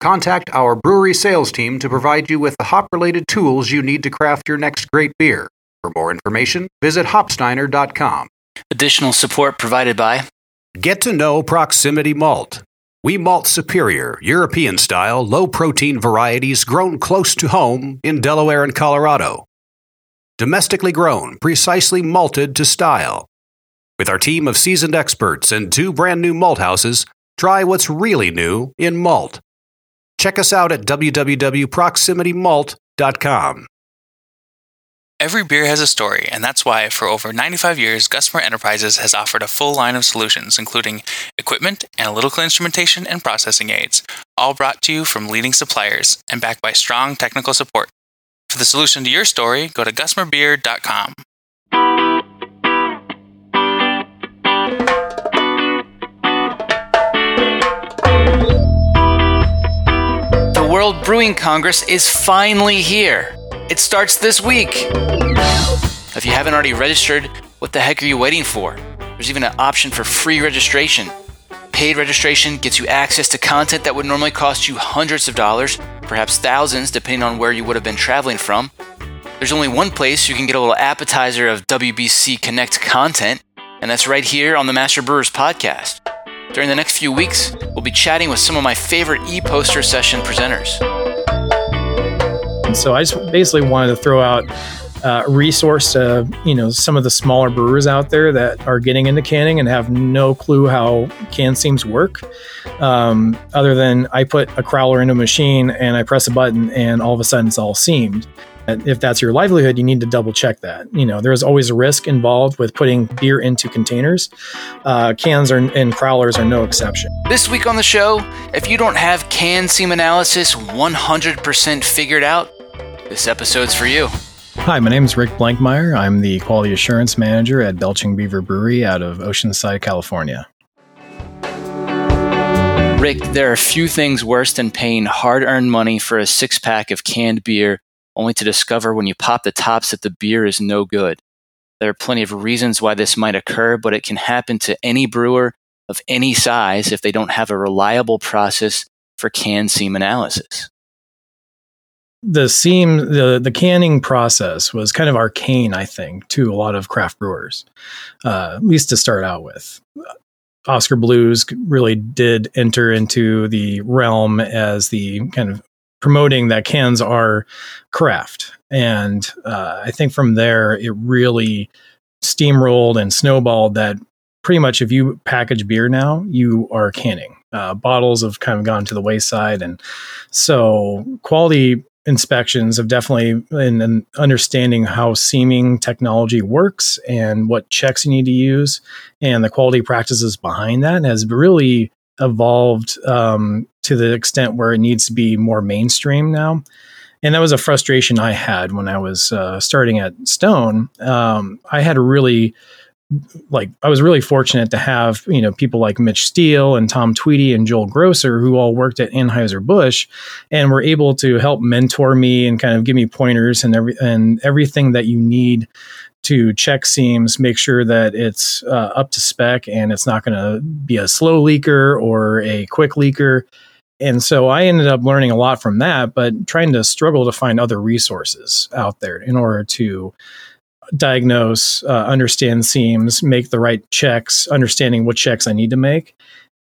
Contact our brewery sales team to provide you with the hop related tools you need to craft your next great beer. For more information, visit hopsteiner.com. Additional support provided by Get to know Proximity Malt. We malt superior, European style, low protein varieties grown close to home in Delaware and Colorado. Domestically grown, precisely malted to style. With our team of seasoned experts and two brand new malt houses, try what's really new in malt. Check us out at www.proximitymalt.com. Every beer has a story, and that's why, for over 95 years, Gusmer Enterprises has offered a full line of solutions, including equipment, analytical instrumentation, and processing aids, all brought to you from leading suppliers and backed by strong technical support. For the solution to your story, go to gusmerbeer.com. World Brewing Congress is finally here. It starts this week. If you haven't already registered, what the heck are you waiting for? There's even an option for free registration. Paid registration gets you access to content that would normally cost you hundreds of dollars, perhaps thousands, depending on where you would have been traveling from. There's only one place you can get a little appetizer of WBC Connect content, and that's right here on the Master Brewers podcast. During the next few weeks, we'll be chatting with some of my favorite e poster session presenters. So I just basically wanted to throw out uh, resource to you know some of the smaller brewers out there that are getting into canning and have no clue how can seams work. Um, other than I put a crowler into a machine and I press a button and all of a sudden it's all seamed if that's your livelihood, you need to double check that. You know, there's always a risk involved with putting beer into containers. Uh, cans are, and crowlers are no exception. This week on the show, if you don't have can seam analysis 100% figured out, this episode's for you. Hi, my name is Rick Blankmeyer. I'm the quality assurance manager at Belching Beaver Brewery out of Oceanside, California. Rick, there are few things worse than paying hard earned money for a six pack of canned beer only to discover when you pop the tops that the beer is no good. There are plenty of reasons why this might occur, but it can happen to any brewer of any size if they don't have a reliable process for can seam analysis. The seam, the, the canning process was kind of arcane, I think, to a lot of craft brewers, uh, at least to start out with. Oskar Blues really did enter into the realm as the kind of promoting that cans are craft. And uh, I think from there, it really steamrolled and snowballed that pretty much if you package beer now, you are canning. Uh, bottles have kind of gone to the wayside. And so quality inspections have definitely in, in, understanding how seaming technology works and what checks you need to use and the quality practices behind that has really evolved um, to the extent where it needs to be more mainstream now. And that was a frustration I had when I was uh, starting at Stone. Um, I had a really like I was really fortunate to have you know people like Mitch Steele and Tom Tweedy and Joel Grosser who all worked at Anheuser Busch and were able to help mentor me and kind of give me pointers and every and everything that you need to check seams, make sure that it's uh, up to spec and it's not going to be a slow leaker or a quick leaker. And so I ended up learning a lot from that, but trying to struggle to find other resources out there in order to diagnose, uh, understand seams, make the right checks, understanding what checks I need to make.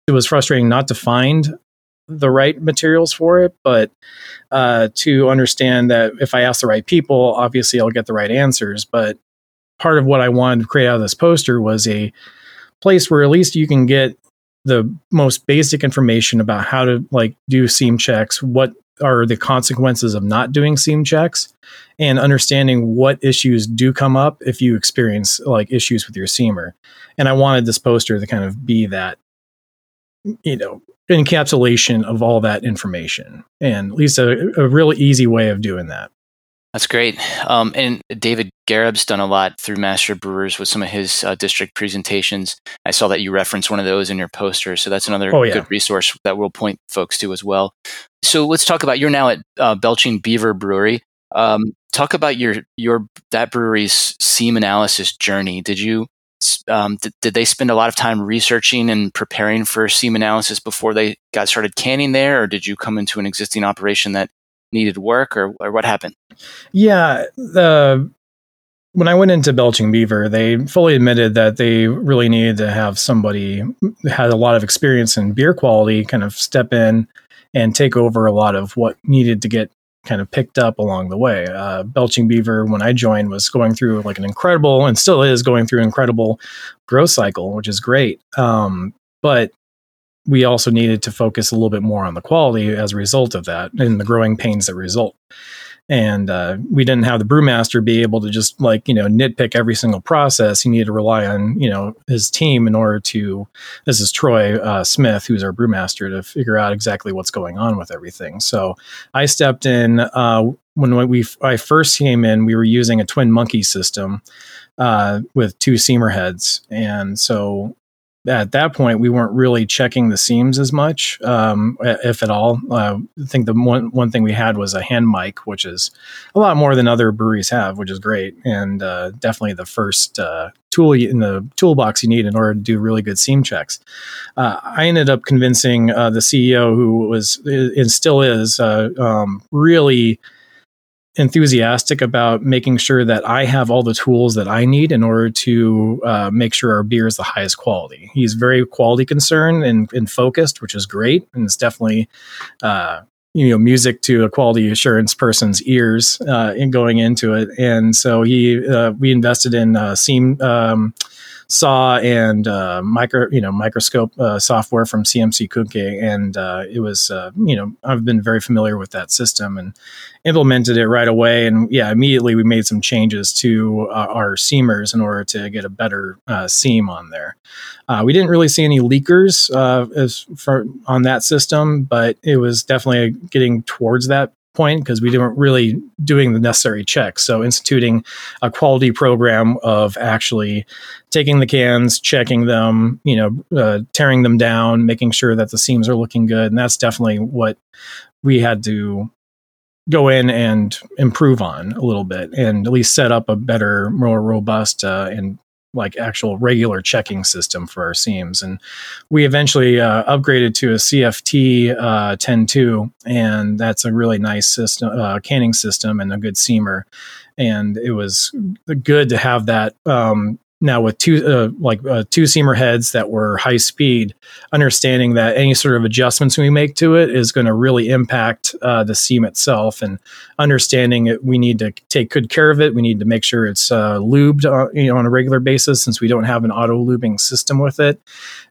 It was frustrating not to find the right materials for it, but uh, to understand that if I ask the right people, obviously I'll get the right answers. But part of what I wanted to create out of this poster was a place where at least you can get the most basic information about how to like do seam checks, what are the consequences of not doing seam checks, and understanding what issues do come up if you experience like issues with your seamer. And I wanted this poster to kind of be that, you know, encapsulation of all that information and at least a, a really easy way of doing that. That's great. Um, and David Garab's done a lot through Master Brewers with some of his uh, district presentations. I saw that you referenced one of those in your poster, so that's another Oh, yeah. good resource that we'll point folks to as well. So let's talk about you're now at uh, Belching Beaver Brewery. Um, talk about your your that brewery's seam analysis journey. Did you um, did, did they spend a lot of time researching and preparing for seam analysis before they got started canning there, or did you come into an existing operation that needed work, or, or what happened? Yeah, the when I went into Belching Beaver, they fully admitted that they really needed to have somebody had a lot of experience in beer quality kind of step in and take over a lot of what needed to get kind of picked up along the way. Uh, Belching Beaver, when I joined, was going through like an incredible and still is going through an incredible growth cycle, which is great. Um, but we also needed to focus a little bit more on the quality as a result of that and the growing pains that result. And uh, we didn't have the brewmaster be able to just like you know nitpick every single process. He needed to rely on you know his team in order to this is troy uh, smith who's our brewmaster to figure out exactly what's going on with everything. So i stepped in uh, when we i first came in we were using a twin monkey system uh, with two seamer heads. And so at that point we weren't really checking the seams as much um, if at all. Uh, i think the one, one thing we had was a hand mic which is a lot more than other breweries have which is great. And uh, definitely the first uh, tool in the toolbox you need in order to do really good seam checks. Uh, i ended up convincing uh, the ceo who was and still is uh, um, really enthusiastic about making sure that I have all the tools that I need in order to uh, make sure our beer is the highest quality. He's very quality concerned and, and focused, which is great, and it's definitely uh, you know music to a quality assurance person's ears uh, in going into it. And so he uh, we invested in uh, Seam. Um, saw and uh, micro you know microscope uh, software from CMC Kuhnke, and uh, it was uh, you know I've been very familiar with that system and implemented it right away. And yeah, immediately we made some changes to uh, our seamers in order to get a better uh, seam on there. We didn't really see any leakers as for on that system, but it was definitely getting towards that point because we weren't really doing the necessary checks. So instituting a quality program of actually taking the cans, checking them, you know, uh, tearing them down, making sure that the seams are looking good, and that's definitely what we had to go in and improve on a little bit and at least set up a better more robust uh, and like actual regular checking system for our seams. And we eventually uh, upgraded to a cft uh, 10.2 and that's a really nice system uh, canning system and a good seamer. And it was good to have that um, now with two uh, like uh, two seamer heads that were high speed understanding that any sort of adjustments we make to it is going to really impact uh, the seam itself and understanding it we need to take good care of it. We need to make sure it's uh, lubed uh, you know on a regular basis since we don't have an auto lubing system with it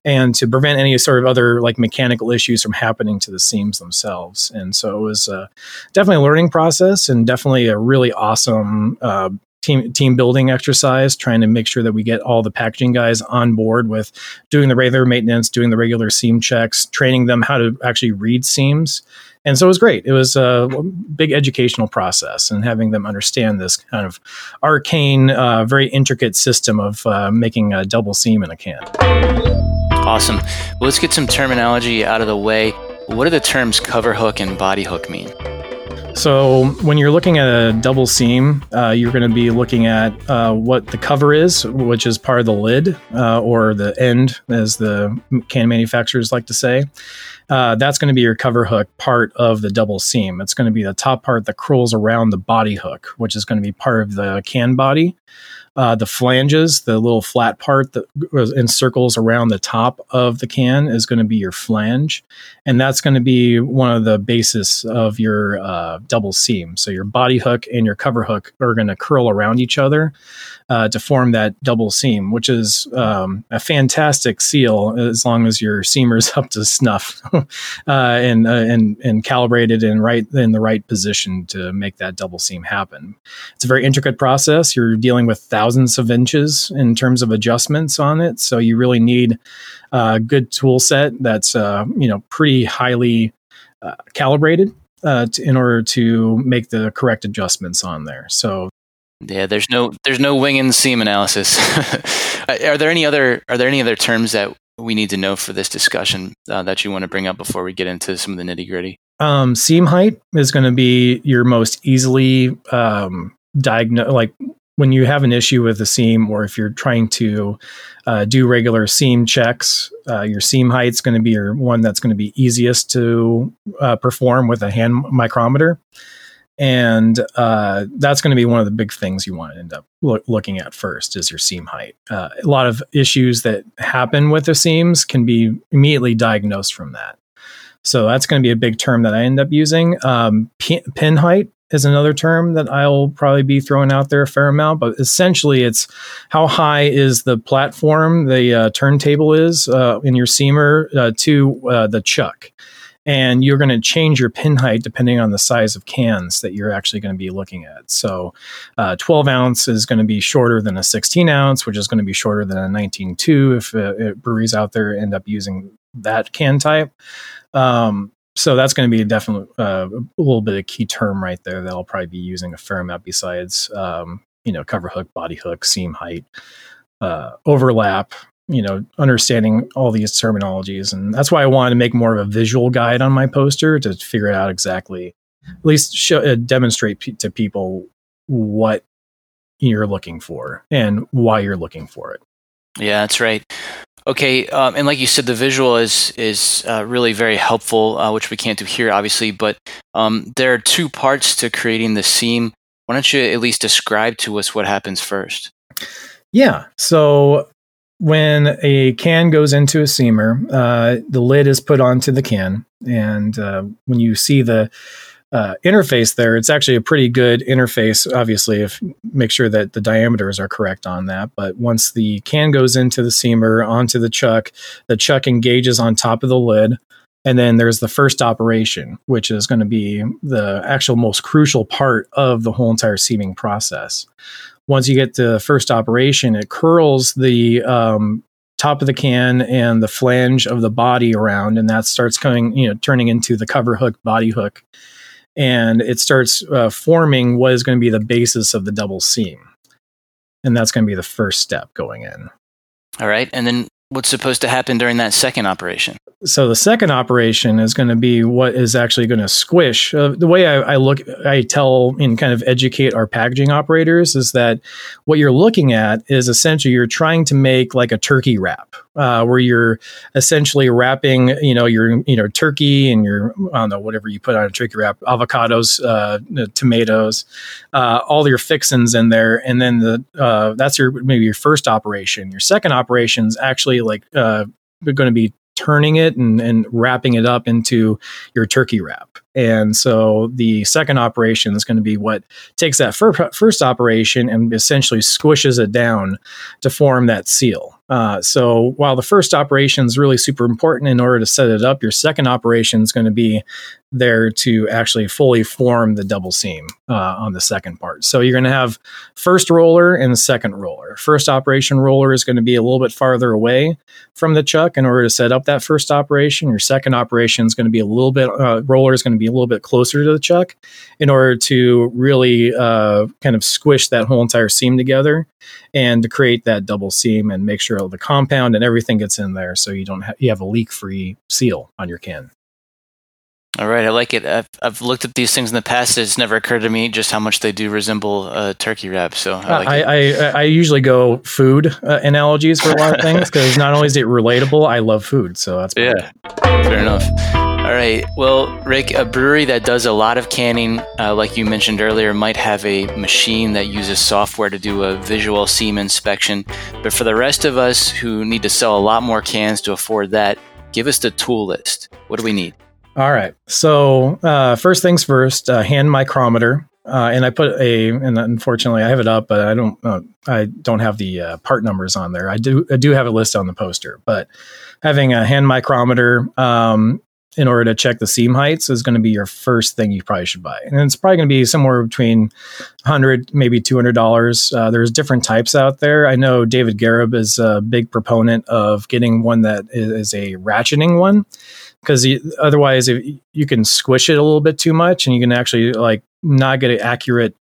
and to prevent any sort of other like mechanical issues from happening to the seams themselves. And so it was uh, definitely a learning process and definitely a really awesome uh, team team building exercise, trying to make sure that we get all the packaging guys on board with doing the regular maintenance, doing the regular seam checks, training them how to actually read seams. And so it was great. It was a big educational process and having them understand this kind of arcane, uh, very intricate system of uh, making a double seam in a can. Awesome. Well, let's get some terminology out of the way. What do the terms cover hook and body hook mean? So when you're looking at a double seam, uh, you're going to be looking at uh, what the cover is, which is part of the lid uh, or the end, as the can manufacturers like to say. Uh, that's going to be your cover hook part of the double seam. It's going to be the top part that curls around the body hook, which is going to be part of the can body. Uh, the flanges, the little flat part that goes in circles around the top of the can, is going to be your flange, and that's going to be one of the basis of your uh, double seam. So your body hook and your cover hook are going to curl around each other uh, to form that double seam, which is um, a fantastic seal as long as your seamer's up to snuff uh, and uh, and and calibrated and right in the right position to make that double seam happen. It's a very intricate process. You're dealing with thousands of inches in terms of adjustments on it, so you really need a good tool set that's uh, you know pretty highly uh, calibrated uh, to, in order to make the correct adjustments on there. So yeah, there's no there's no wing and seam analysis. are there any other are there any other terms that we need to know for this discussion uh, that you want to bring up before we get into some of the nitty gritty? Um, seam height is going to be your most easily um, diagnose. Like when you have an issue with a seam, or if you're trying to uh, do regular seam checks, uh, your seam height is going to be your one that's going to be easiest to uh, perform with a hand micrometer. And uh, that's going to be one of the big things you want to end up lo- looking at first is your seam height. Uh, a lot of issues that happen with the seams can be immediately diagnosed from that. So that's going to be a big term that i end up using. Um, pin height is another term that i'll probably be throwing out there a fair amount but essentially it's how high is the platform the uh, turntable is uh, in your seamer uh, to uh, the chuck and you're going to change your pin height depending on the size of cans that you're actually going to be looking at. So, uh, 12 ounce is going to be shorter than a 16 ounce, which is going to be shorter than a 19.2 if uh, breweries out there end up using that can type. Um, so that's going to be definitely uh, a little bit of key term right there that I'll probably be using a fair amount besides, um, you know, cover hook, body hook, seam height, uh, overlap, you know understanding all these terminologies. And that's why i wanted to make more of a visual guide on my poster to figure out exactly at least show, uh, demonstrate p- to people what you're looking for and why you're looking for it. Yeah that's right okay um, and like you said the visual is is uh, really very helpful uh, which we can't do here obviously but um, there are two parts to creating the seam why don't you at least describe to us what happens first? Yeah so when a can goes into a seamer, uh, the lid is put onto the can, and uh, when you see the uh, interface there, it's actually a pretty good interface. Obviously, if make sure that the diameters are correct on that. But once the can goes into the seamer onto the chuck, the chuck engages on top of the lid. And then there's the first operation, which is going to be the actual most crucial part of the whole entire seaming process once you get the first operation, it curls the um, top of the can and the flange of the body around, and that starts coming, you know, turning into the cover hook, body hook, and it starts uh, forming what is going to be the basis of the double seam, and that's going to be the first step going in. All right, and then what's supposed to happen during that second operation? so the second operation is going to be what is actually going to squish. Uh, the way I, I, look, I tell and kind of educate our packaging operators is that what you're looking at is essentially you're trying to make like a turkey wrap, uh, where you're essentially wrapping, you know, your you know turkey and your I don't know whatever you put on a turkey wrap, avocados, uh, tomatoes, uh, all your fixins in there, and then the uh, that's your maybe your first operation. Your second operation is actually like uh, we're going to be turning it and, and wrapping it up into your turkey wrap. And so the second operation is going to be what takes that fir- first operation and essentially squishes it down to form that seal. Uh, so while the first operation is really super important in order to set it up, your second operation is going to be there to actually fully form the double seam uh, on the second part. So you're going to have first roller and second roller. First operation roller is going to be a little bit farther away from the chuck in order to set up that first operation. Your second operation is going to be a little bit uh, roller is going to be a little bit closer to the chuck in order to really uh, kind of squish that whole entire seam together and to create that double seam and make sure the compound and everything gets in there so you don't ha- you have a leak free seal on your can. All right, I like it. I've, I've looked at these things in the past. It's never occurred to me just how much they do resemble a turkey wrap. So I, like I, I, I, usually go food uh, analogies for a lot of things because not only is it relatable, I love food. So that's yeah, fair enough. All right. Well, Rick, a brewery that does a lot of canning, uh, like you mentioned earlier, might have a machine that uses software to do a visual seam inspection. But for the rest of us who need to sell a lot more cans to afford that, give us the tool list. What do we need? All right. So uh, first things first, uh, hand micrometer. Uh, and I put a, and unfortunately I have it up, but I don't, uh, I don't have the uh, part numbers on there. I do, I do have a list on the poster, but having a hand micrometer um, in order to check the seam heights is going to be your first thing you probably should buy, and it's probably going to be somewhere between 100 maybe 200 dollars. Uh, there's different types out there. I know David Gareb is a big proponent of getting one that is a ratcheting one because otherwise you can squish it a little bit too much and you can actually like not get an accurate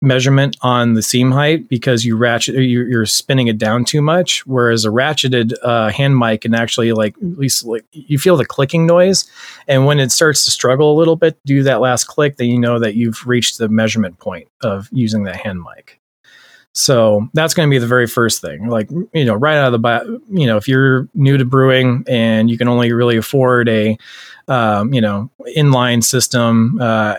measurement on the seam height because you ratchet you're spinning it down too much whereas a ratcheted uh, hand mic can actually like at least like you feel the clicking noise. And when it starts to struggle a little bit do that last click then you know that you've reached the measurement point of using that hand mic. So that's going to be the very first thing. Like you know right out of the bat you know if you're new to brewing and you can only really afford a um, you know inline system uh,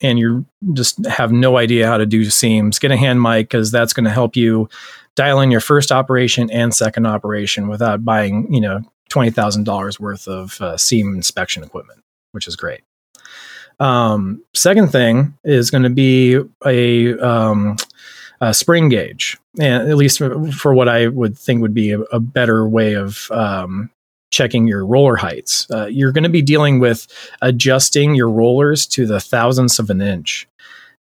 and you just have no idea how to do seams, get a hand mic because that's going to help you dial in your first operation and second operation without buying, you know, twenty thousand dollars worth of uh, seam inspection equipment, which is great. Um, second thing is going to be a, um, a, spring gauge, and at least for, for, what I would think would be a, a better way of um, checking your roller heights. Uh, you're going to be dealing with adjusting your rollers to the thousandths of an inch,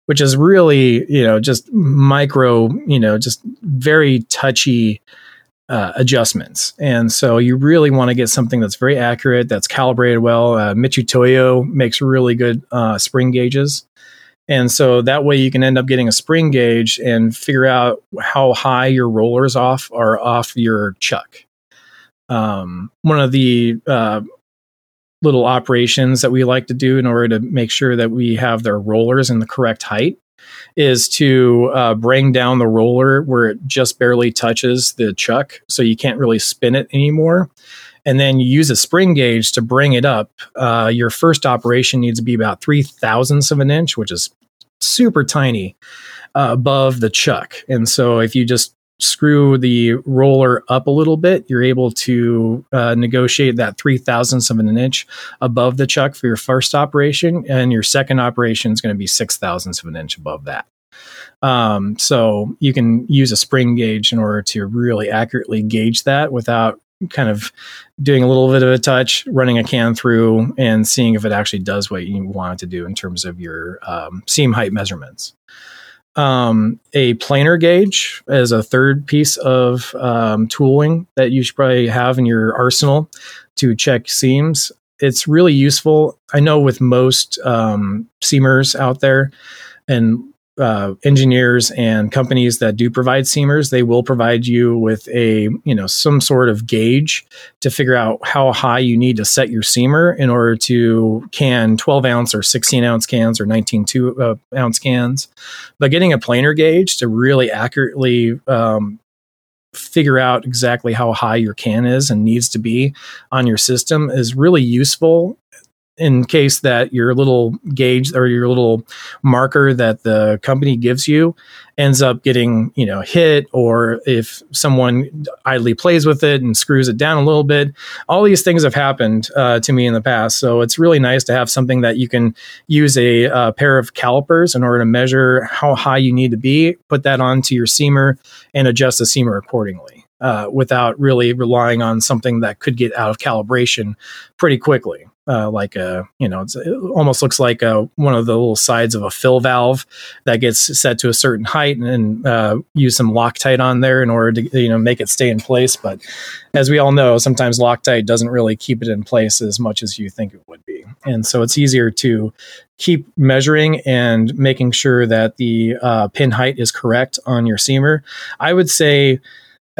which is really, you know, just micro, you know, just very touchy uh, adjustments. And so you really want to get something that's very accurate, that's calibrated well. Uh, Mitutoyo makes really good uh, spring gauges. And so that way you can end up getting a spring gauge and figure out how high your rollers off are off your chuck um, one of the uh, little operations that we like to do in order to make sure that we have their rollers in the correct height is to uh, bring down the roller where it just barely touches the chuck so you can't really spin it anymore. And then you use a spring gauge to bring it up. Uh, your first operation needs to be about three thousandths of an inch which is super tiny uh, above the chuck. And so if you just screw the roller up a little bit, you're able to uh, negotiate that three thousandths of an inch above the chuck for your first operation, and your second operation is going to be six thousandths of an inch above that. Um, so you can use a spring gauge in order to really accurately gauge that without kind of doing a little bit of a touch, running a can through, and seeing if it actually does what you want it to do in terms of your um, seam height measurements um, a planer gauge as a third piece of um, tooling that you should probably have in your arsenal to check seams. It's really useful. I know with most um, seamers out there, and uh, engineers and companies that do provide seamers, they will provide you with a you know some sort of gauge to figure out how high you need to set your seamer in order to can 12 ounce or 16 ounce cans or 19 two, uh, ounce cans. But getting a planer gauge to really accurately um, figure out exactly how high your can is and needs to be on your system is really useful in case that your little gauge or your little marker that the company gives you ends up getting you know hit or if someone idly plays with it and screws it down a little bit all these things have happened uh, to me in the past. So it's really nice to have something that you can use a, a pair of calipers in order to measure how high you need to be put that onto your seamer and adjust the seamer accordingly uh, without really relying on something that could get out of calibration pretty quickly. Uh, like a you know it almost looks like a, one of the little sides of a fill valve that gets set to a certain height and uh, use some loctite on there in order to you know make it stay in place. But as we all know sometimes loctite doesn't really keep it in place as much as you think it would be. And so it's easier to keep measuring and making sure that the uh, pin height is correct on your seamer. I would say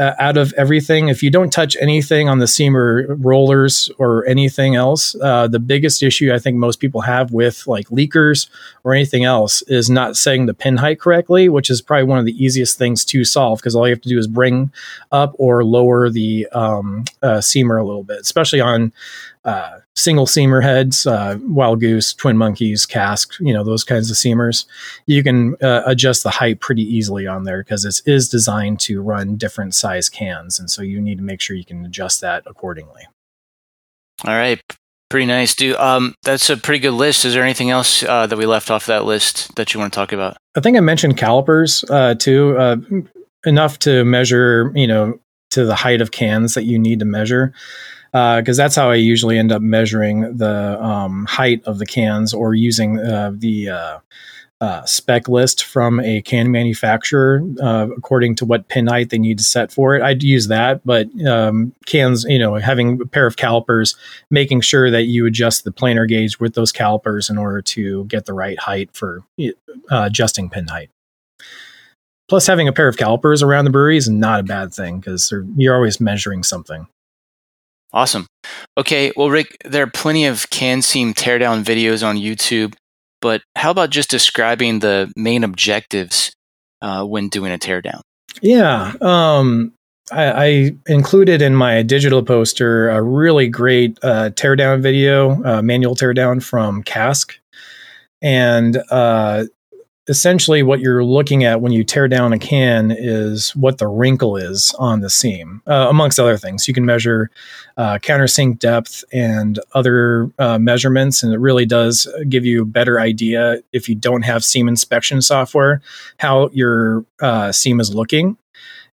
uh, out of everything. If you don't touch anything on the seamer rollers or anything else, uh, the biggest issue I think most people have with like leakers or anything else is not setting the pin height correctly, which is probably one of the easiest things to solve because all you have to do is bring up or lower the um, uh, seamer a little bit, especially on uh, single seamer heads, uh, wild goose, twin monkeys, cask, you know, those kinds of seamers. You can uh, adjust the height pretty easily on there because it is designed to run different size cans. And so you need to make sure you can adjust that accordingly. All right. Pretty nice, dude. Um, that's a pretty good list. Is there anything else uh, that we left off that list that you want to talk about? I think I mentioned calipers uh, too, uh, enough to measure, you know, to the height of cans that you need to measure because uh, that's how I usually end up measuring the um, height of the cans or using uh, the uh, uh spec list from a can manufacturer uh, according to what pin height they need to set for it. I'd use that, but um, cans, you know, having a pair of calipers, making sure that you adjust the planer gauge with those calipers in order to get the right height for uh, adjusting pin height. Plus, having a pair of calipers around the brewery is not a bad thing because you're always measuring something. Awesome. Okay, well, Rick, there are plenty of can seam teardown videos on YouTube, but how about just describing the main objectives uh, when doing a teardown? Yeah, um, I, I, included in my digital poster a really great uh, teardown video, uh, manual teardown from Cask, and uh, essentially what you're looking at when you tear down a can is what the wrinkle is on the seam, uh, amongst other things. You can measure uh, countersink depth and other uh, measurements, and it really does give you a better idea if you don't have seam inspection software how your uh, seam is looking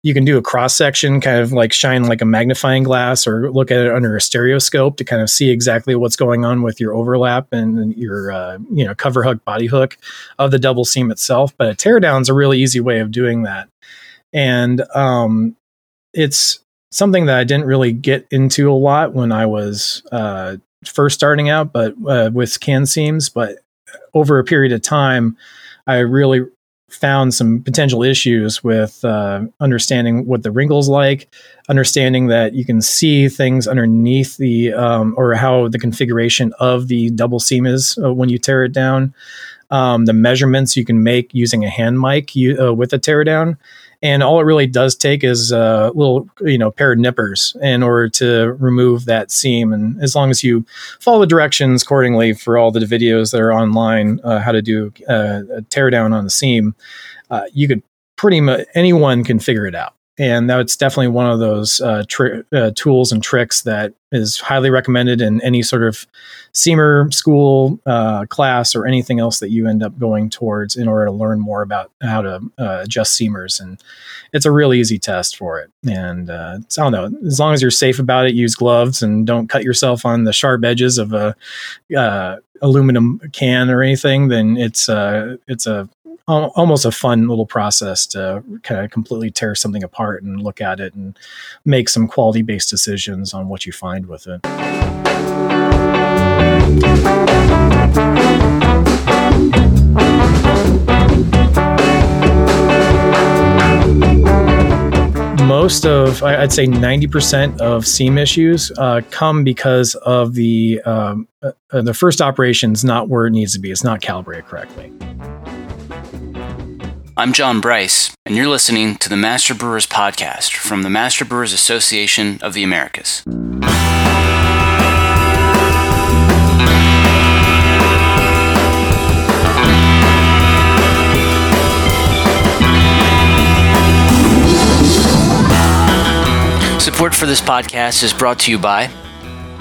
you can do a cross section, kind of like shine like a magnifying glass or look at it under a stereoscope to kind of see exactly what's going on with your overlap and your uh, you know cover hook body hook of the double seam itself. But a teardown is a really easy way of doing that, and um, it's something that I didn't really get into a lot when I was uh, first starting out, but uh, with can seams. But over a period of time, I really found some potential issues with uh, understanding what the wrinkles like, understanding that you can see things underneath the um, or how the configuration of the double seam is uh, when you tear it down, um, the measurements you can make using a hand mic you, uh, with a teardown, and all it really does take is a little you know pair of nippers in order to remove that seam. And as long as you follow the directions accordingly for all the videos that are online uh, how to do uh, a teardown on the seam uh, you could pretty much anyone can figure it out and that's definitely one of those uh, tri- uh, tools and tricks that is highly recommended in any sort of seamer school uh, class or anything else that you end up going towards in order to learn more about how to uh, adjust seamers. And it's a really easy test for it. And uh, i don't know. As long as you're safe about it use gloves and don't cut yourself on the sharp edges of a uh, aluminum can or anything then it's it's a almost a fun little process to kind of completely tear something apart and look at it and make some quality based decisions on what you find with it. most of i'd say 90% of seam issues uh, come because of the um, uh, the first operation is not where it needs to be it's not calibrated correctly I'm John Bryce, and you're listening to the Master Brewers Podcast from the Master Brewers Association of the Americas. Support for this podcast is brought to you by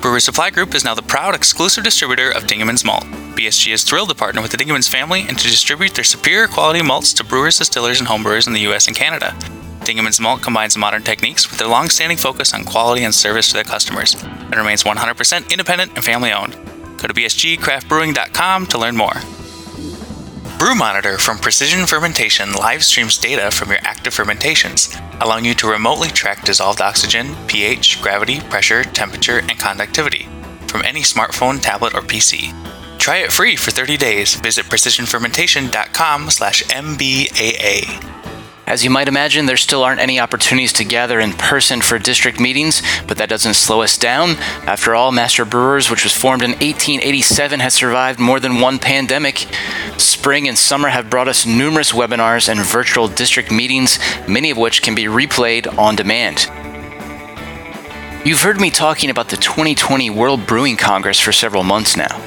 Brewer Supply Group is now the proud exclusive distributor of Dingemans Malt. BSG is thrilled to partner with the Dingemans family and to distribute their superior quality malts to brewers, distillers, and homebrewers in the US and Canada. Dingemans Malt combines modern techniques with their long-standing focus on quality and service to their customers, and remains 100% independent and family-owned. Go to bsgcraftbrewing.com to learn more. Brew Monitor from Precision Fermentation live streams data from your active fermentations, allowing you to remotely track dissolved oxygen, pH, gravity, pressure, temperature, and conductivity. from any smartphone, tablet, or PC. Try it free for 30 days. Visit precisionfermentation.com slash MBAA. As you might imagine, there still aren't any opportunities to gather in person for district meetings, but that doesn't slow us down. After all, Master Brewers, which was formed in 1887, has survived more than one pandemic. Spring and summer have brought us numerous webinars and virtual district meetings, many of which can be replayed on demand. You've heard me talking about the 2020 World Brewing Congress for several months now.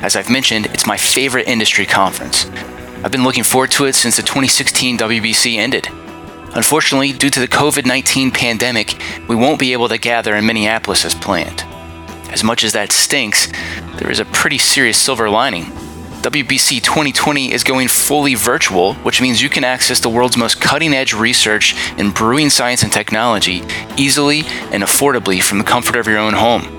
As I've mentioned, it's my favorite industry conference. I've been looking forward to it since the 2016 WBC ended. Unfortunately, due to the COVID 19 pandemic, we won't be able to gather in Minneapolis as planned. As much as that stinks, there is a pretty serious silver lining. WBC 2020 is going fully virtual, which means you can access the world's most cutting edge research in brewing science and technology easily and affordably from the comfort of your own home.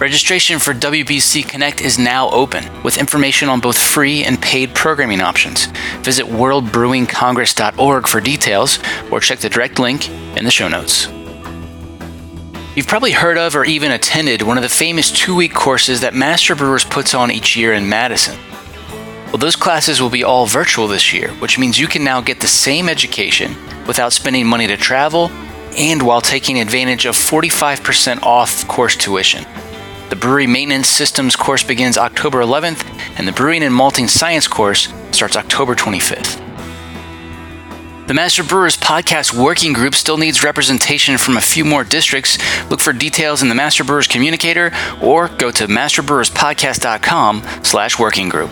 Registration for WBC Connect is now open, with information on both free and paid programming options. Visit worldbrewingcongress.org for details, or check the direct link in the show notes. You've probably heard of or even attended one of the famous two week courses that Master Brewers puts on each year in Madison. Well, those classes will be all virtual this year, which means you can now get the same education without spending money to travel and while taking advantage of 45% off course tuition. The Brewery Maintenance Systems course begins October 11th, and the Brewing and Malting Science course starts October 25th. The Master Brewers Podcast Working Group still needs representation from a few more districts. Look for details in the Master Brewers Communicator or go to masterbrewerspodcast.com slash working group.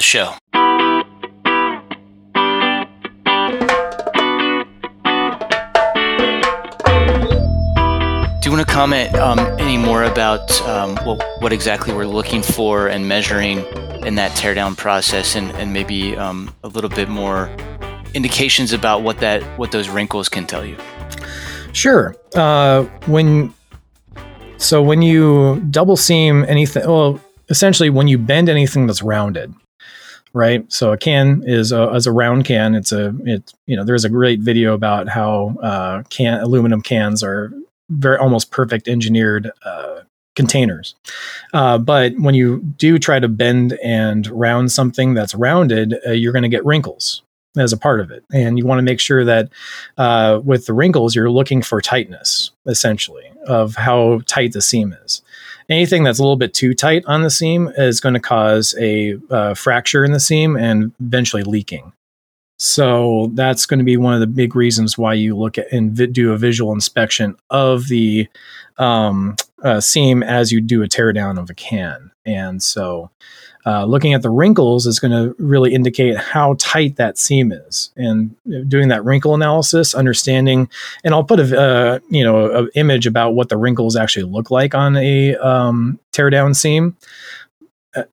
The show. Do you want to comment um, any more about um, what, what exactly we're looking for and measuring in that teardown process, and, and maybe um, a little bit more indications about what that what those wrinkles can tell you? Sure. Uh, when so when you double seam anything, well, essentially when you bend anything that's rounded, right? So a can is a, a round can. It's a it you know there's a great video about how uh, can aluminum cans are very almost perfect engineered uh, containers. Uh, but when you do try to bend and round something that's rounded, uh, you're going to get wrinkles as a part of it. And you want to make sure that uh, with the wrinkles, you're looking for tightness, essentially, of how tight the seam is anything that's a little bit too tight on the seam is going to cause a uh, fracture in the seam and eventually leaking. So that's going to be one of the big reasons why you look at and vi- do a visual inspection of the um, uh, seam as you do a teardown of a can. And so uh, looking at the wrinkles is going to really indicate how tight that seam is. And doing that wrinkle analysis understanding and i'll put a uh, you know an image about what the wrinkles actually look like on a um, teardown seam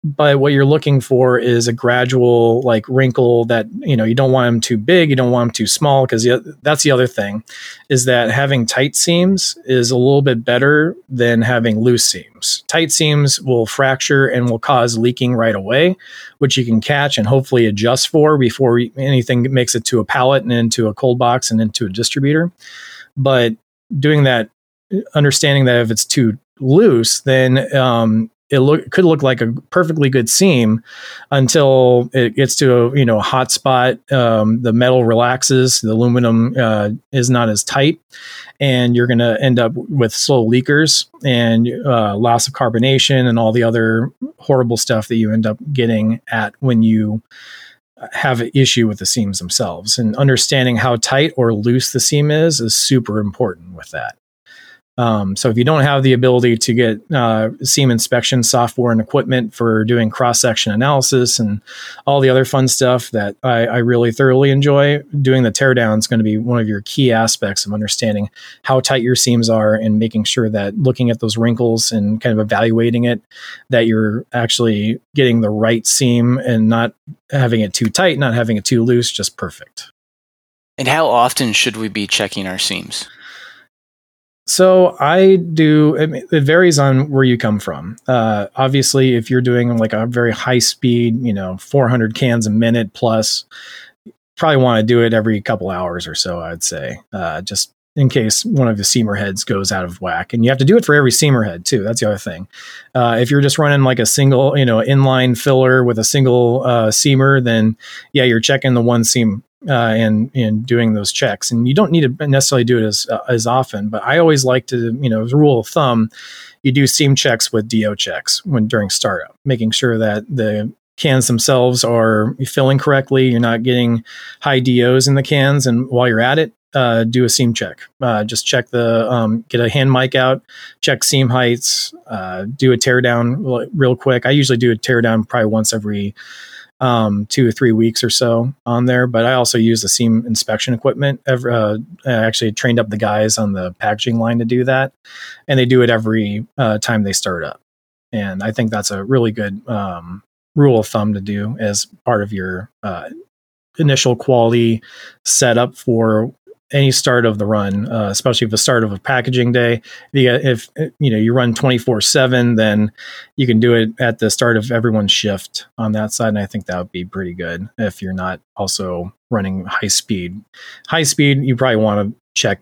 but what you're looking for is a gradual like wrinkle that you know you don't want them too big you don't want them too small because that's the other thing is that having tight seams is a little bit better than having loose seams. Tight seams will fracture and will cause leaking right away which you can catch and hopefully adjust for before anything makes it to a pallet and into a cold box and into a distributor. But doing that understanding that if it's too loose then um, it look could look like a perfectly good seam until it gets to a you know a hot spot. Um, the metal relaxes, the aluminum uh, is not as tight, and you're going to end up with slow leakers and uh, loss of carbonation and all the other horrible stuff that you end up getting at when you have an issue with the seams themselves. And understanding how tight or loose the seam is is super important with that. Um, so if you don't have the ability to get uh, seam inspection software and equipment for doing cross section analysis and all the other fun stuff that I, I really thoroughly enjoy, doing the teardown is going to be one of your key aspects of understanding how tight your seams are and making sure that looking at those wrinkles and kind of evaluating it, that you're actually getting the right seam and not having it too tight, not having it too loose, just perfect. And how often should we be checking our seams? So I do. It, varies on where you come from. Uh, obviously, if you're doing like a very high speed, you know, 400 cans a minute plus, probably want to do it every couple hours or so. I'd say, uh, just in case one of the seamer heads goes out of whack, and you have to do it for every seamer head too. That's the other thing. Uh, if you're just running like a single, you know, inline filler with a single uh, seamer, then yeah, you're checking the one seam uh, and and doing those checks. And you don't need to necessarily do it as uh, as often. But I always like to, you know, as a rule of thumb, you do seam checks with DO checks when during startup, making sure that the cans themselves are filling correctly. You're not getting high DOs in the cans, and while you're at it, uh, do a seam check. Uh, just check the um, get a hand mic out, check seam heights, uh, do a teardown real quick. I usually do a teardown probably once every um, two or three weeks or so on there. But I also use the seam inspection equipment. Every, uh, I actually trained up the guys on the packaging line to do that, and they do it every uh, time they start up. And I think that's a really good um, rule of thumb to do as part of your uh, initial quality setup for any start of the run, uh, especially if the start of a packaging day. If you know you run twenty four seven, then you can do it at the start of everyone's shift on that side, and I think that would be pretty good. If you're not also running high speed, high speed, you probably want to check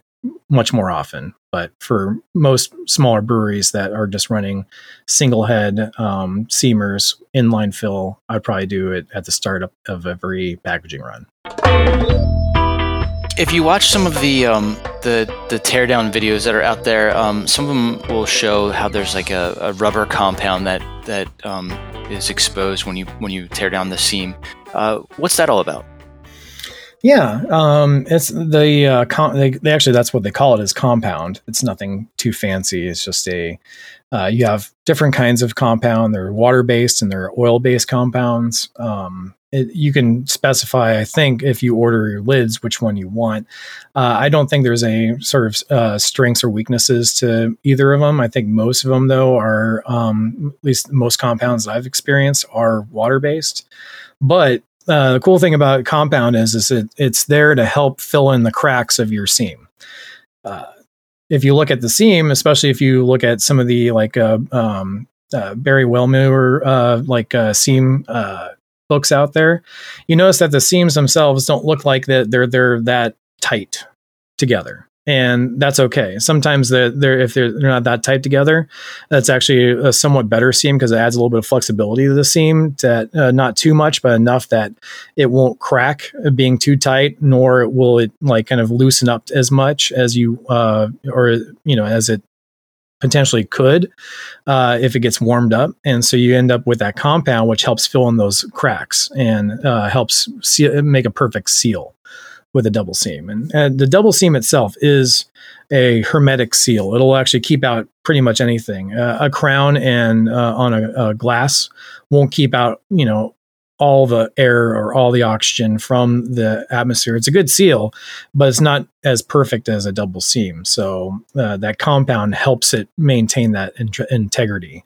much more often. But for most smaller breweries that are just running single head um, seamers inline fill, I'd probably do it at the start of every packaging run if you watch some of the um, the the teardown videos that are out there, um, some of them will show how there's like a, a rubber compound that that um, is exposed when you when you tear down the seam. Uh, what's that all about? Yeah, um, it's the uh, com- they, they, actually that's what they call it is compound. It's nothing too fancy. It's just a uh, you have different kinds of compound. They're water based and they're oil based compounds. Um, it, you can specify, I think, if you order your lids, which one you want. Uh, I don't think there's a sort of uh, strengths or weaknesses to either of them. I think most of them, though, are um, at least most compounds I've experienced are water based. But uh, the cool thing about compound is, is it, it's there to help fill in the cracks of your seam. Uh, if you look at the seam, especially if you look at some of the like uh, um, uh, Barry Wellmuir uh, like uh, seam uh, books out there, you notice that the seams themselves don't look like that. They're they're that tight together and that's okay. Sometimes they're, they're if they're, they're not that tight together, that's actually a somewhat better seam because it adds a little bit of flexibility to the seam. That uh, not too much, but enough that it won't crack being too tight, nor will it like kind of loosen up as much as you uh, or you know as it potentially could uh, if it gets warmed up. And so you end up with that compound, which helps fill in those cracks and uh, helps make a perfect seal with a double seam. And, and, the double seam itself is a hermetic seal. It'll actually keep out pretty much anything. Uh, a crown and uh, on a, a, glass won't keep out, you know, all the air or all the oxygen from the atmosphere. It's a good seal, but it's not as perfect as a double seam. So uh, that compound helps it maintain that in- integrity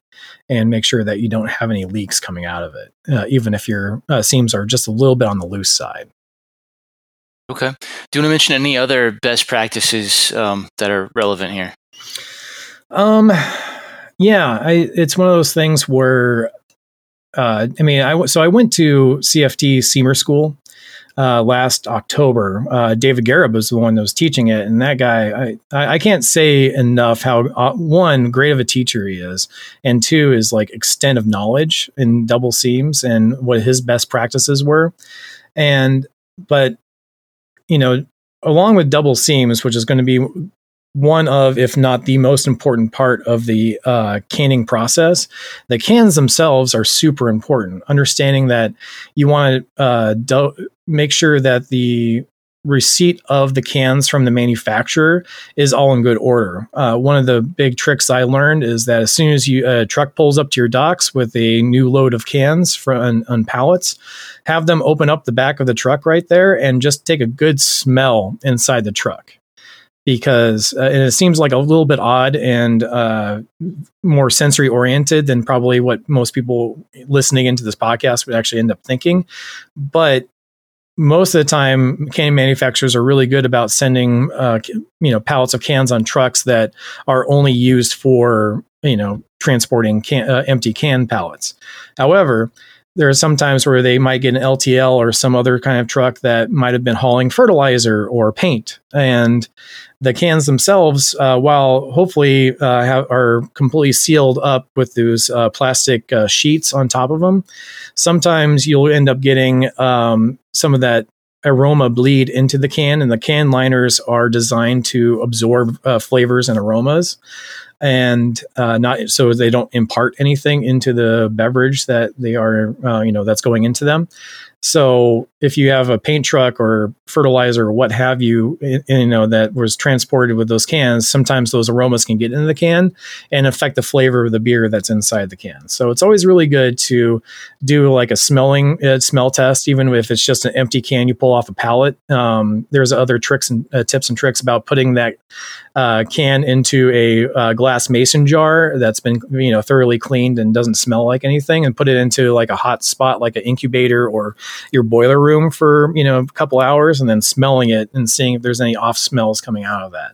and make sure that you don't have any leaks coming out of it, uh, even if your uh, seams are just a little bit on the loose side. Okay. Do you want to mention any other best practices um, that are relevant here? Um, yeah, I, it's one of those things where, uh, I mean, I so I went to CFT Seamer School uh, last October. Uh, David Garib was the one that was teaching it, and that guy, I, I can't say enough how uh, one great of a teacher he is, and two is like extent of knowledge in double seams and what his best practices were, and but you know, along with double seams, which is going to be one of, if not the most important part of the uh, canning process, the cans themselves are super important. Understanding that you want to uh, do- make sure that the receipt of the cans from the manufacturer is all in good order. Uh, one of the big tricks I learned is that as soon as you a truck pulls up to your docks with a new load of cans from on, pallets, have them open up the back of the truck right there and just take a good smell inside the truck because uh, it seems like a little bit odd and uh, more sensory oriented than probably what most people listening into this podcast would actually end up thinking. But most of the time, can manufacturers are really good about sending uh, you know pallets of cans on trucks that are only used for you know transporting can, uh, empty can pallets. However, there are some times where they might get an LTL or some other kind of truck that might have been hauling fertilizer or paint, and the cans themselves, uh, while hopefully uh, have, are completely sealed up with those uh, plastic uh, sheets on top of them, sometimes you'll end up getting um, some of that aroma bleed into the can, and the can liners are designed to absorb uh, flavors and aromas and uh, not so they don't impart anything into the beverage that they are you know that's going into them so if you have a paint truck or fertilizer or what have you, you know, that was transported with those cans, sometimes those aromas can get into the can and affect the flavor of the beer that's inside the can. So it's always really good to do like a smelling uh, smell test, even if it's just an empty can you pull off a pallet. Um, there's other tricks and uh, tips and tricks about putting that uh, can into a uh, glass mason jar that's been you know thoroughly cleaned and doesn't smell like anything, and put it into like a hot spot like an incubator or your boiler room for you know a couple hours, and then smelling it and seeing if there's any off smells coming out of that.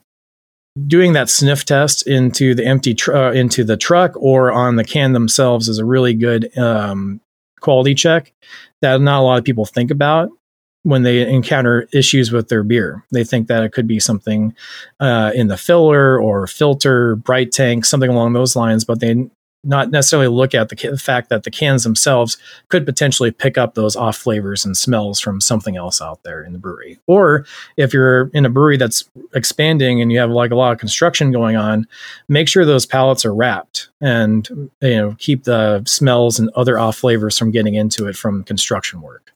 Doing that sniff test into the empty tr- uh, into the truck or on the can themselves is a really good um, quality check that not a lot of people think about when they encounter issues with their beer. They think that it could be something uh, in the filler or filter, bright tank, something along those lines, but they not necessarily look at the, the fact that the cans themselves could potentially pick up those off flavors and smells from something else out there in the brewery. Or if you're in a brewery that's expanding and you have like a lot of construction going on, make sure those pallets are wrapped and you know keep the smells and other off flavors from getting into it from construction work.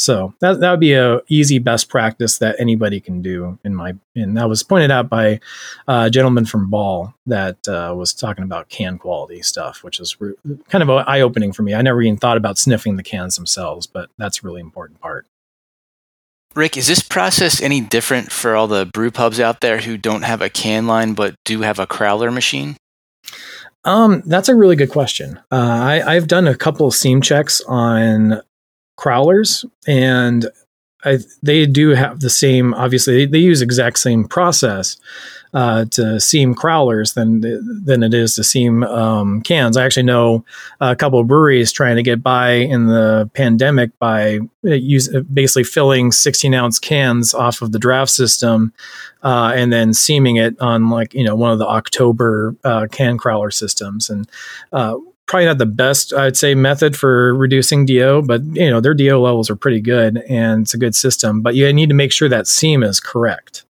So that that would be a easy best practice that anybody can do. In my and that was pointed out by a gentleman from Ball that uh, was talking about can quality stuff, which is re- kind of eye opening for me. I never even thought about sniffing the cans themselves, but that's a really important part. Rick, is this process any different for all the brew pubs out there who don't have a can line but do have a crowler machine? Um, that's a really good question. Uh, I, I've done a couple of seam checks on crowlers and I, they do have the same obviously they, they use exact same process uh, to seam crowlers than than it is to seam um, cans. I actually know a couple of breweries trying to get by in the pandemic by uh, use, basically filling 16 ounce cans off of the draft system uh, and then seaming it on like you know one of the Oktober uh, can crowler systems and uh, probably not the best, I'd say, method for reducing DO, but you know their DO levels are pretty good and it's a good system. But you need to make sure that seam is correct,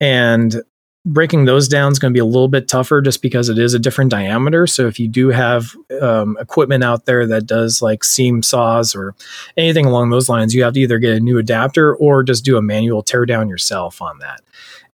and breaking those down is going to be a little bit tougher just because it is a different diameter. So if you do have um, equipment out there that does like seam saws or anything along those lines, you have to either get a new adapter or just do a manual tear down yourself on that.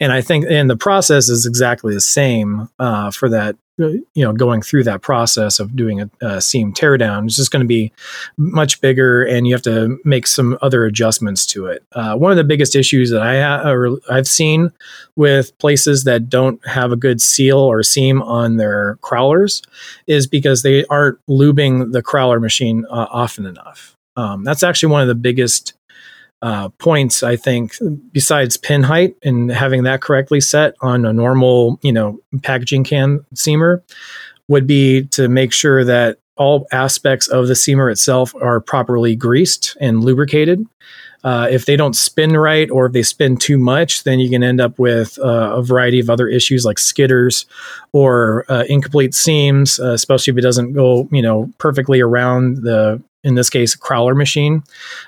And I think, and the process is exactly the same uh, for that you know going through that process of doing a, a seam teardown is just going to be much bigger and you have to make some other adjustments to it. Uh, one of the biggest issues that i ha- or i've seen with places that don't have a good seal or seam on their crowlers is because they aren't lubing the crowler machine uh, often enough. Um, that's actually one of the biggest uh, points, I think, besides pin height and having that correctly set on a normal, you know, packaging can seamer, would be to make sure that all aspects of the seamer itself are properly greased and lubricated. Uh, if they don't spin right or if they spin too much, then you can end up with uh, a variety of other issues like skidders or uh, incomplete seams, uh, especially if it doesn't go, you know, perfectly around the in this case, a crowler machine,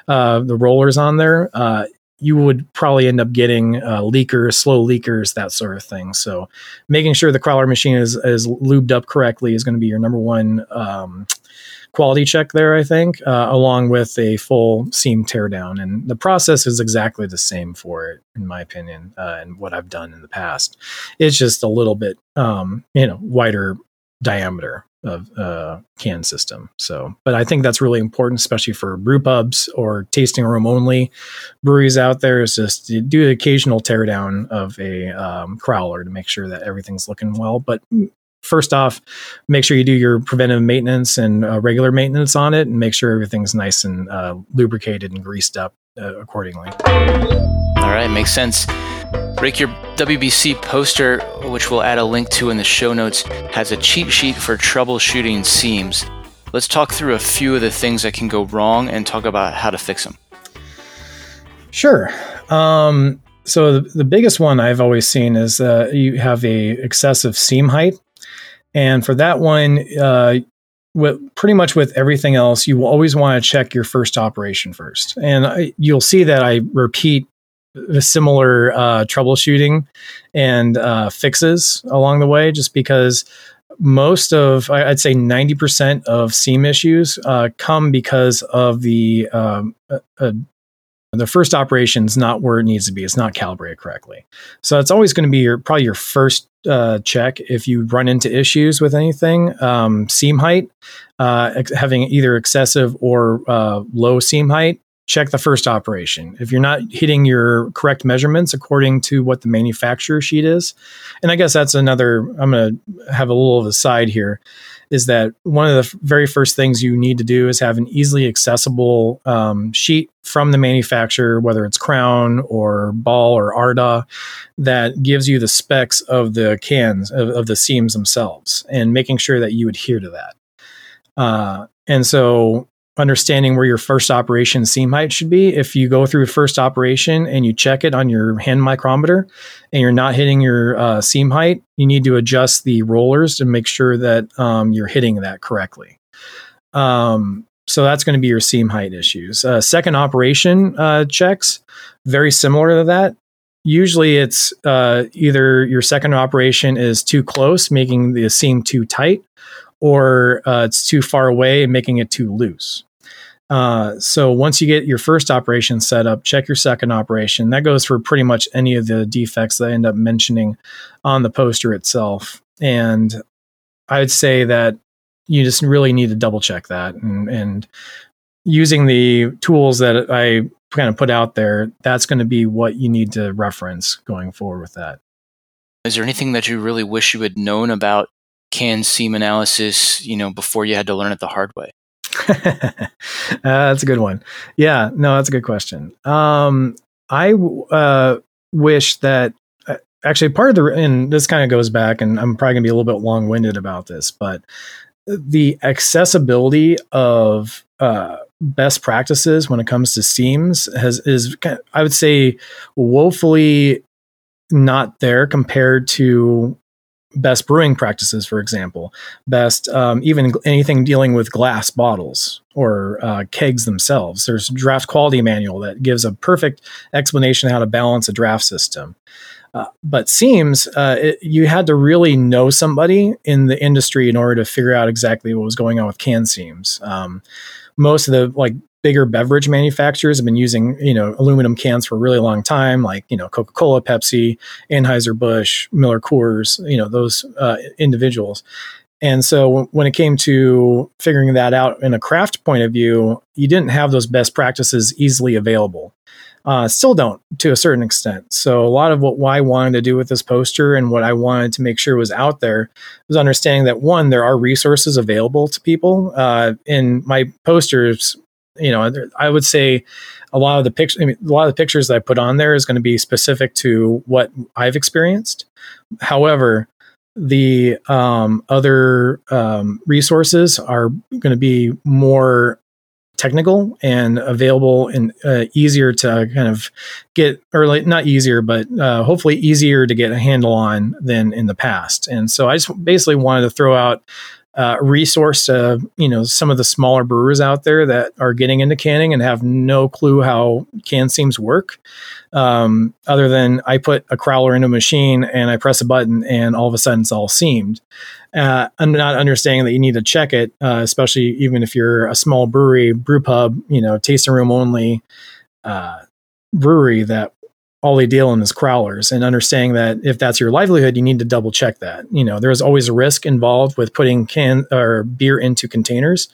uh, the rollers on there, uh, you would probably end up getting uh, leakers, slow leakers, that sort of thing. So, making sure the crowler machine is, is lubed up correctly is going to be your number one um, quality check there, I think, uh, along with a full seam teardown. And the process is exactly the same for it, in my opinion, uh, and what I've done in the past. It's just a little bit, um, you know, wider diameter of uh, can system. So, but I think that's really important, especially for brew pubs or tasting room only breweries out there. Is just do the occasional teardown of a um, crowler to make sure that everything's looking well. But first off, make sure you do your preventive maintenance and uh, regular maintenance on it, and make sure everything's nice and uh, lubricated and greased up uh, accordingly. All right, makes sense. Rick, your WBC poster, which we'll add a link to in the show notes, has a cheat sheet for troubleshooting seams. Let's talk through a few of the things that can go wrong and talk about how to fix them. Sure. Um, so the, the biggest one I've always seen is uh, you have a excessive seam height, and for that one, uh, with, pretty much with everything else, you will always want to check your first operation first, and I, you'll see that I repeat similar uh, troubleshooting and uh, fixes along the way, just because most of I'd say 90% of seam issues uh, come because of the um, uh, uh, the first operation is not where it needs to be. It's not calibrated correctly. So it's always going to be your probably your first uh, check if you run into issues with anything. Um, seam height, having either excessive or low seam height check the first operation. If you're not hitting your correct measurements according to what the manufacturer sheet is, and I guess that's another, I'm going to have a little of a side here, is that one of the very first things you need to do is have an easily accessible um, sheet from the manufacturer, whether it's Crown or Ball or Ardagh, that gives you the specs of the cans, of, of the seams themselves, and making sure that you adhere to that. Uh, and so understanding where your first operation seam height should be. If you go through first operation and you check it on your hand micrometer and you're not hitting your uh, seam height, you need to adjust the rollers to make sure that um, you're hitting that correctly. Um, so that's going to be your seam height issues. Uh, second operation uh, checks, very similar to that. Usually it's uh, either your second operation is too close, making the seam too tight, or uh, it's too far away and making it too loose. Uh, so once you get your first operation set up, check your second operation. That goes for pretty much any of the defects that I end up mentioning on the poster itself. And I would say that you just really need to double check that and, and using the tools that I kind of put out there, that's going to be what you need to reference going forward with that. Is there anything that you really wish you had known about can seam analysis, you know, before you had to learn it the hard way? uh, that's a good one. Yeah, no, that's a good question. Um, I uh, wish that uh, actually part of the and this kind of goes back, and I'm probably gonna be a little bit long winded about this, but the accessibility of uh, best practices when it comes to seams has is I would say woefully not there compared to best brewing practices, for example, best um, even anything dealing with glass bottles or uh, kegs themselves. There's draft quality manual that gives a perfect explanation how to balance a draft system. Uh, but seams, uh, it, you had to really know somebody in the industry in order to figure out exactly what was going on with can seams. Um, most of the like bigger beverage manufacturers have been using you know aluminum cans for a really long time like you know coca-cola pepsi anheuser-busch miller coors you know those uh, individuals and so when it came to figuring that out in a craft point of view you didn't have those best practices easily available uh, still don't to a certain extent. So a lot of what I wanted to do with this poster and what I wanted to make sure was out there was understanding that one, there are resources available to people. Uh, in my posters, you know, I would say a lot of the pictures, I mean, a lot of the pictures that I put on there is going to be specific to what I've experienced. However, the um, other um, resources are going to be more technical and available and uh, easier to kind of get, like, not easier, but uh, hopefully easier to get a handle on than in the past. And so I just basically wanted to throw out uh, resource to you know some of the smaller brewers out there that are getting into canning and have no clue how can seams work. Um, other than I put a crowler in a machine and I press a button and all of a sudden it's all seamed. Uh, I'm not understanding that you need to check it, uh, especially even if you're a small brewery, brew pub, you know, tasting room only uh, brewery that all they deal in is crowlers and understanding that if that's your livelihood, you need to double check that. You know, there's always a risk involved with putting can or beer into containers.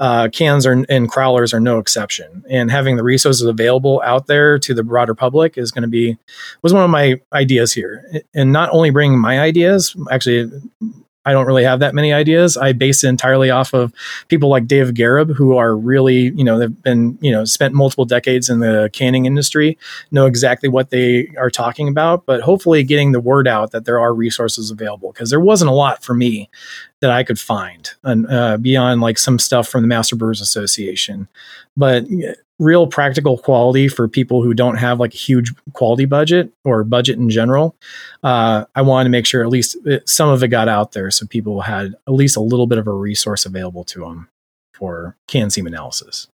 Uh, cans are, and crowlers are no exception. And having the resources available out there to the broader public is going to be was one of my ideas here. And not only bringing my ideas, actually I don't really have that many ideas. I base it entirely off of people like Dave Gareb, who are really, you know, they've been, you know, spent multiple decades in the canning industry, know exactly what they are talking about, but hopefully getting the word out that there are resources available because there wasn't a lot for me that I could find and uh, beyond like some stuff from the Master Brewers Association. But real practical quality for people who don't have like a huge quality budget or budget in general. Uh, I wanted to make sure at least it, some of it got out there so people had at least a little bit of a resource available to them for can seam analysis.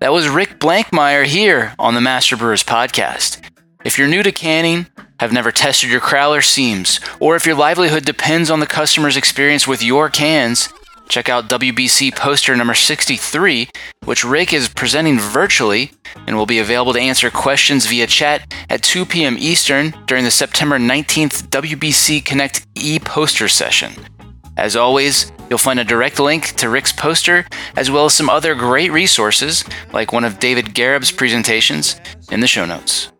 That was Rick Blankmeyer here on the Master Brewers podcast. If you're new to canning, have never tested your crowler seams, or if your livelihood depends on the customer's experience with your cans, Check out WBC poster number 63, which Rick is presenting virtually and will be available to answer questions via chat at 2 p.m. Eastern during the September 19th WBC Connect e poster session. As always, you'll find a direct link to Rick's poster, as well as some other great resources, like one of David Gareb's presentations, in the show notes.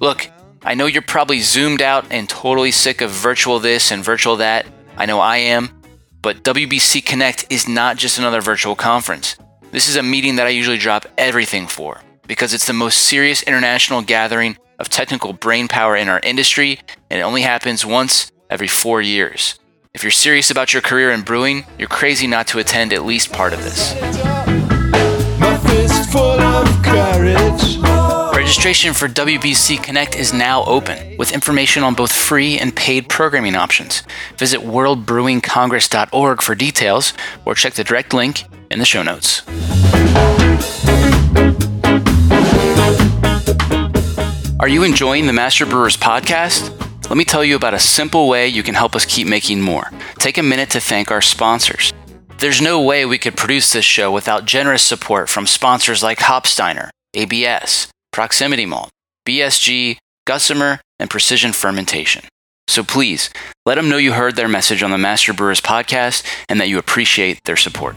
Look, I know you're probably zoomed out and totally sick of virtual this and virtual that. I know I am. But WBC Connect is not just another virtual conference. This is a meeting that I usually drop everything for because it's the most serious international gathering of technical brain power in our industry, and it only happens once every four years. If you're serious about your career in brewing, you're crazy not to attend at least part of this. Registration for WBC Connect is now open with information on both free and paid programming options. Visit worldbrewingcongress.org for details or check the direct link in the show notes. Are you enjoying the Master Brewers podcast? Let me tell you about a simple way you can help us keep making more. Take a minute to thank our sponsors. There's no way we could produce this show without generous support from sponsors like Hopsteiner, ABS, Proximity Malt, BSG, Gussamer, and Precision Fermentation. So please, let them know you heard their message on the Master Brewers podcast and that you appreciate their support.